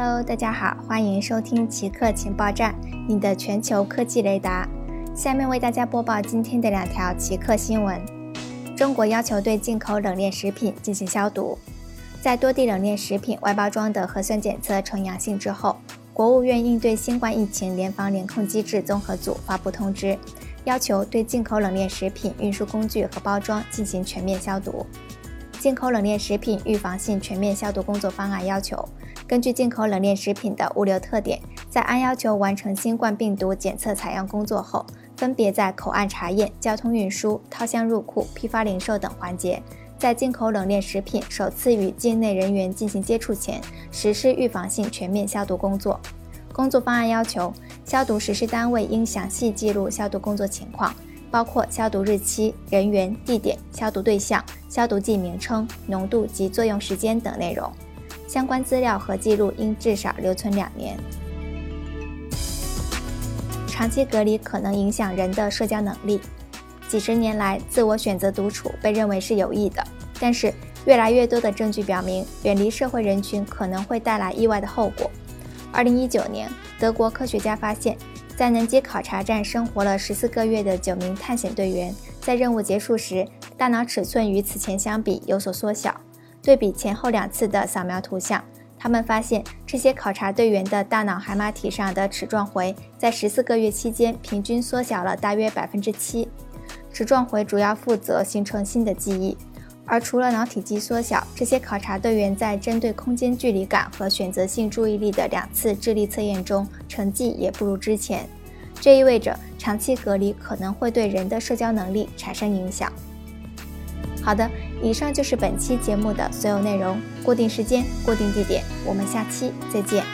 Hello，大家好，欢迎收听极客情报站，你的全球科技雷达。下面为大家播报今天的两条极客新闻：中国要求对进口冷链食品进行消毒。在多地冷链食品外包装的核酸检测呈阳性之后，国务院应对新冠疫情联防联控机制综合组发布通知，要求对进口冷链食品运输工具和包装进行全面消毒。进口冷链食品预防性全面消毒工作方案要求，根据进口冷链食品的物流特点，在按要求完成新冠病毒检测采样工作后，分别在口岸查验、交通运输、掏箱入库、批发零售等环节，在进口冷链食品首次与境内人员进行接触前，实施预防性全面消毒工作。工作方案要求，消毒实施单位应详细记录消毒工作情况。包括消毒日期、人员、地点、消毒对象、消毒剂名称、浓度及作用时间等内容。相关资料和记录应至少留存两年。长期隔离可能影响人的社交能力。几十年来，自我选择独处被认为是有益的，但是越来越多的证据表明，远离社会人群可能会带来意外的后果。二零一九年，德国科学家发现。在南极考察站生活了十四个月的九名探险队员，在任务结束时，大脑尺寸与此前相比有所缩小。对比前后两次的扫描图像，他们发现这些考察队员的大脑海马体上的齿状回在十四个月期间平均缩小了大约百分之七。齿状回主要负责形成新的记忆，而除了脑体积缩小，这些考察队员在针对空间距离感和选择性注意力的两次智力测验中，成绩也不如之前。这意味着长期隔离可能会对人的社交能力产生影响。好的，以上就是本期节目的所有内容。固定时间，固定地点，我们下期再见。